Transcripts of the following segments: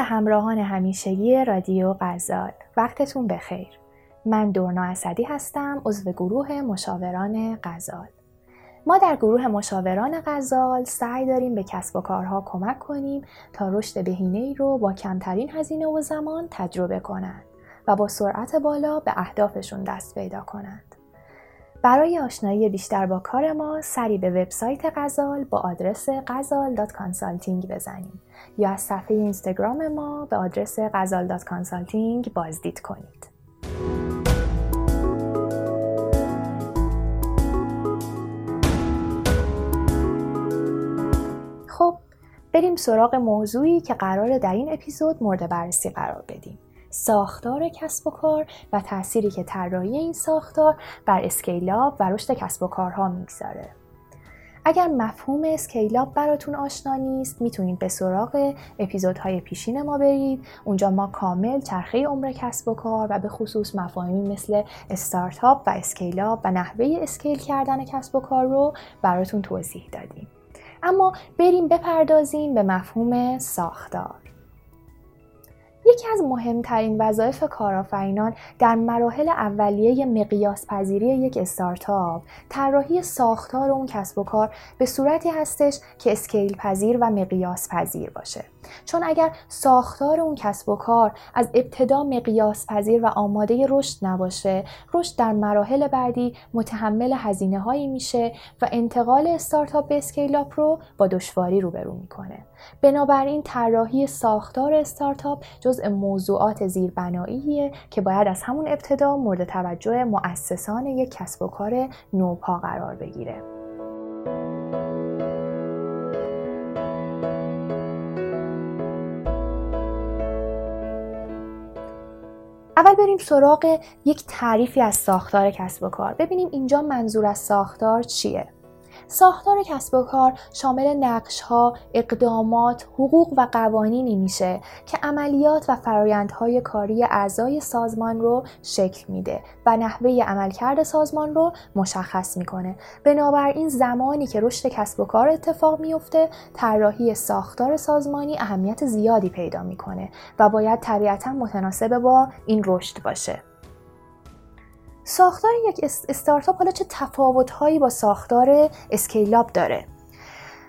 به همراهان همیشگی رادیو غزال. وقتتون بخیر. من دورنا اسدی هستم عضو گروه مشاوران غزال. ما در گروه مشاوران غزال سعی داریم به کسب و کارها کمک کنیم تا رشد بهینه ای رو با کمترین هزینه و زمان تجربه کنند و با سرعت بالا به اهدافشون دست پیدا کنند. برای آشنایی بیشتر با کار ما سری به وبسایت غزال با آدرس غزال.consulting بزنید یا از صفحه اینستاگرام ما به آدرس غزال.consulting بازدید کنید. خب بریم سراغ موضوعی که قراره در این اپیزود مورد بررسی قرار بدیم. ساختار کسب و کار و تأثیری که طراحی این ساختار بر اسکیلاب و رشد کسب و کارها می‌گذاره. اگر مفهوم scale up براتون آشنا نیست می‌تونید به سراغ اپیزودهای پیشین ما برید. اونجا ما کامل چرخه عمر کسب و کار و به خصوص مفاهیمی مثل استارتاپ و scale up و نحوه scale کردن کسب و کار رو براتون توضیح دادیم. اما بریم بپردازیم به مفهوم ساختار. یکی از مهمترین وظایف کارآفرینان در مراحل اولیه مقیاس پذیری یک استارتاپ طراحی ساختار اون کسب و کار به صورتی هستش که scale پذیر و مقیاس پذیر باشه. چون اگر ساختار اون کسب و کار از ابتدا مقیاس پذیر و آماده رشد نباشه رشد در مراحل بعدی متحمل هزینه هایی میشه و انتقال استارتاپ به scale up رو با دشواری روبرو می‌کنه. بنابراین طراحی ساختار استارتاپ موضوعات زیربناییه که باید از همون ابتدا مورد توجه مؤسسان یک کسب و کار نوپا قرار بگیره. اول بریم سراغ یک تعریفی از ساختار کسب و کار. ببینیم اینجا منظور از ساختار چیه. ساختار کسب و کار شامل نقش ها، اقدامات، حقوق و قوانینی میشه که عملیات و فرایندهای کاری اعضای سازمان رو شکل میده و نحوه عملکرد سازمان رو مشخص می‌کنه. بنابراین زمانی که رشد کسب و کار اتفاق میفته، طراحی ساختار سازمانی اهمیت زیادی پیدا می‌کنه و باید طبیعتا متناسب با این رشد باشه. ساختار یک استارتاپ حالا چه تفاوت‌هایی با ساختار اسکیلاب داره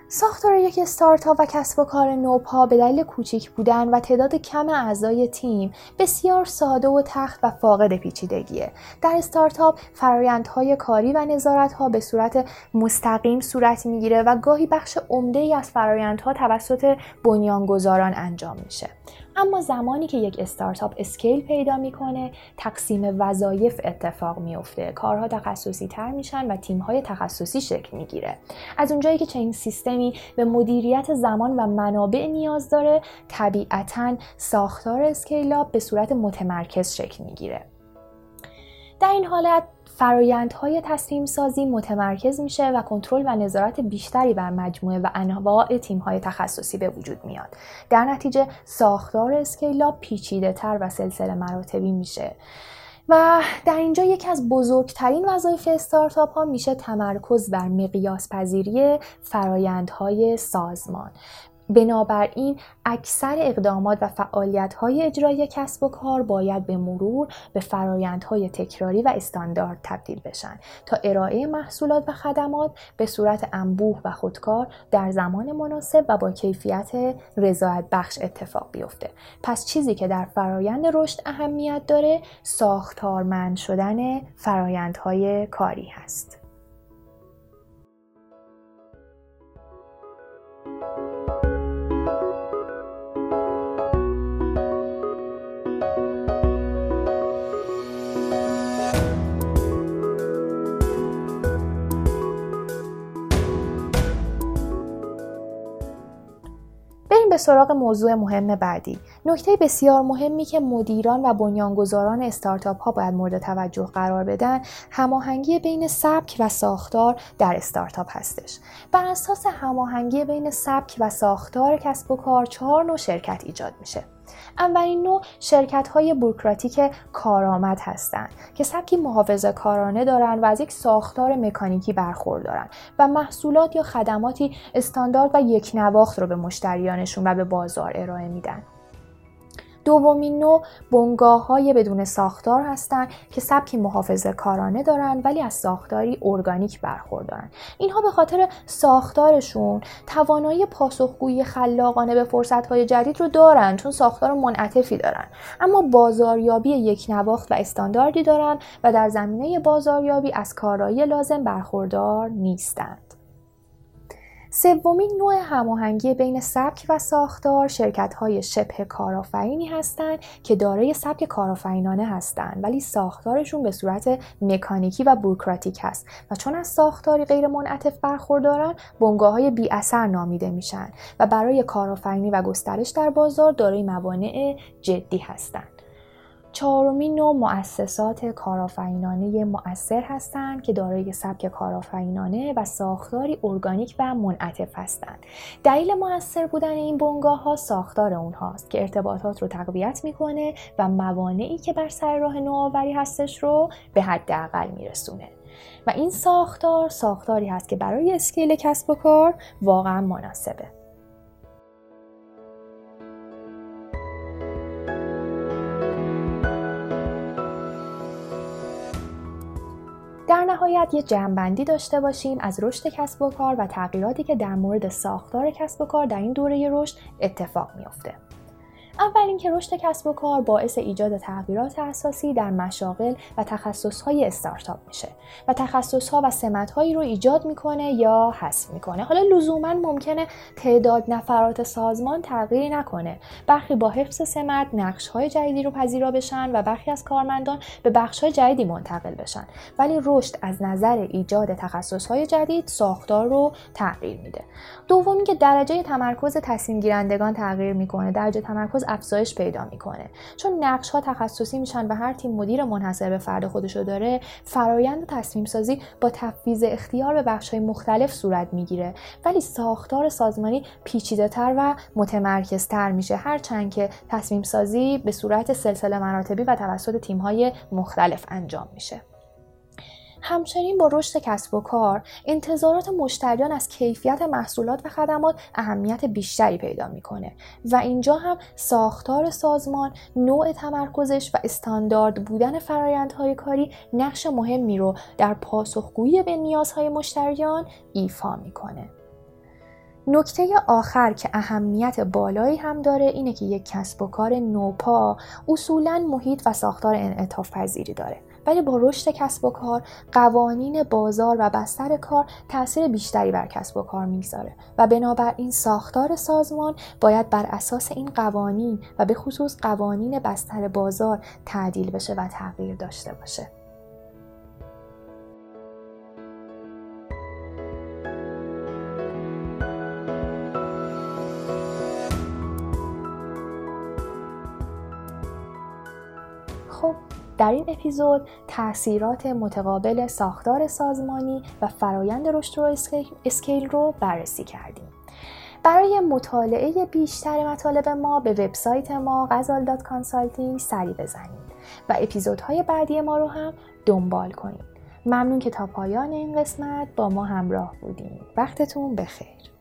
ساختار یک استارتاپ و کسب و کار نوپا به دلیل کوچیک بودن و تعداد کم اعضای تیم بسیار ساده و تخت و فاقد پیچیدگیه. در استارتاپ فرایندهای کاری و نظارتها به صورت مستقیم صورت می‌گیره و گاهی بخش عمده ای از فرایندها توسط بنیانگذاران انجام میشه. اما زمانی که یک استارتاپ scale پیدا می‌کنه تقسیم وظایف اتفاق میفته کارها تخصصی تر میشن و تیم های تخصصی شکل می‌گیره. از اونجایی که چنین سیستمی به مدیریت زمان و منابع نیاز داره طبیعتا ساختار scale up به صورت متمرکز شکل می‌گیره. در این حالت فرایندهای تصمیم سازی متمرکز میشه و کنترل و نظارت بیشتری بر مجموعه و انواع تیم‌های تخصصی به وجود میاد. در نتیجه ساختار اسکیلاب پیچیده تر و سلسله مراتبی میشه. و در اینجا یکی از بزرگترین وظایف استارتاپ ها میشه تمرکز بر مقیاس پذیری فرایندهای سازمان بنابراین اکثر اقدامات و فعالیت‌های اجرایی کسب و کار باید به مرور به فرایندهای تکراری و استاندارد تبدیل بشن تا ارائه محصولات و خدمات به صورت انبوه و خودکار در زمان مناسب و با کیفیت رضایت بخش اتفاق بیفته. پس چیزی که در فرایند رشد اهمیت داره ساختارمند شدن فرایندهای کاری هست. سراغ موضوع مهم بعدی. نکته بسیار مهمی که مدیران و بنیانگذاران استارتاپ ها باید مورد توجه قرار بدن هماهنگی بین سبک و ساختار در استارتاپ هستش. بر اساس هماهنگی بین سبک و ساختار کسب و کار چهار نوع شرکت ایجاد میشه. اولین نوع شرکت های بروکراتیک کارآمد هستند که سبکی محافظه کارانه دارند و از یک ساختار مکانیکی برخوردارند و محصولات یا خدماتی استاندارد و یک نواخت رو به مشتریانشون و به بازار ارائه میدن. دومین نوع بنگاه های بدون ساختار هستند که سبکی محافظه کارانه دارند ولی از ساختاری ارگانیک برخوردارن اینها به خاطر ساختارشون توانایی پاسخگویی خلاقانه به فرصتهای جدید رو دارن چون ساختار منعطفی دارن اما بازاریابی یک نواخت و استانداردی دارند و در زمینه بازاریابی از کارایی لازم برخوردار نیستند. سومین نوع هماهنگی بین سبک و ساختار شرکت های شبه کارآفرینی هستند که دارای سبک کارآفرینانه هستند ولی ساختارشون به صورت مکانیکی و بوروکراتیک هست و چون از ساختاری غیر منعطف برخوردارن بنگاه های بی اثر نامیده میشن و برای کارآفرینی و گسترش در بازار دارای موانع جدی هستند چهارمین نوع مؤسسات کارآفرینانه مؤثر هستند که دارای سبک کارآفرینانه و ساختاری ارگانیک و منعطف هستند. دلیل مؤثر بودن این بنگاه ها ساختار اونهاست که ارتباطات رو تقویت می‌کنه و موانعی که بر سر راه نوآوری هستش رو به حداقل میرسونه. و این ساختار ساختاری هست که برای اسکیل کسب و کار واقعا مناسبه. نهایت یه جمعبندی داشته باشیم از رشد کسب و کار و تغییراتی که در مورد ساختار کسب و کار در این دوره رشد اتفاق میافته. اول اینکه رشد کسب و کار باعث ایجاد تغییرات اساسی در مشاغل و تخصصهای استارتاپ میشه و تخصصها و سمتهایی رو ایجاد می‌کنه یا حذف می‌کنه. حالا لزوما ممکنه تعداد نفرات سازمان تغییری نکنه. برخی با حفظ سمت نقشهای جدیدی رو پذیرا بشن و برخی از کارمندان به بخشهای جدیدی منتقل بشن. ولی رشد از نظر ایجاد تخصصهای جدید ساختار رو تغییر میده. دومی که درجه تمرکز تصمیم گیرندگان تغییر می‌کنه. درجه تمرکز افزایش پیدا می‌کنه. چون نقش ها تخصصی میشن و هر تیم مدیر منحصر به فرد خودشو داره فرایند تصمیم سازی با تفویض اختیار به بخش های مختلف صورت می‌گیره. ولی ساختار سازمانی پیچیده تر و متمرکز تر میشه هرچند که تصمیم سازی به صورت سلسله مراتبی و توسط تیم های مختلف انجام میشه. همچنین با رشد کسب و کار انتظارات مشتریان از کیفیت محصولات و خدمات اهمیت بیشتری پیدا می‌کنه و اینجا هم ساختار سازمان نوع تمرکزش و استاندارد بودن فرایندهای کاری نقش مهمی رو در پاسخگویی به نیازهای مشتریان ایفا می‌کنه. نکته آخر که اهمیت بالایی هم داره اینه که یک کسب و کار نوپا اصولا محیط و ساختار انعطاف پذیری داره. ولی با رشد کسب و کار قوانین بازار و بستر کار تاثیر بیشتری بر کسب و کار می‌گذاره و بنابراین ساختار سازمان باید بر اساس این قوانین و به خصوص قوانین بستر بازار تعدیل بشه و تغییر داشته باشه. خب در این اپیزود تاثیرات متقابل ساختار سازمانی و فرایند رشد و scale رو بررسی کردیم. برای مطالعه بیشتر مطالب ما به وبسایت ما غزال dot consulting سری بزنید و اپیزودهای بعدی ما رو هم دنبال کنید. ممنون که تا پایان این قسمت با ما همراه بودیم. وقتتون بخیر.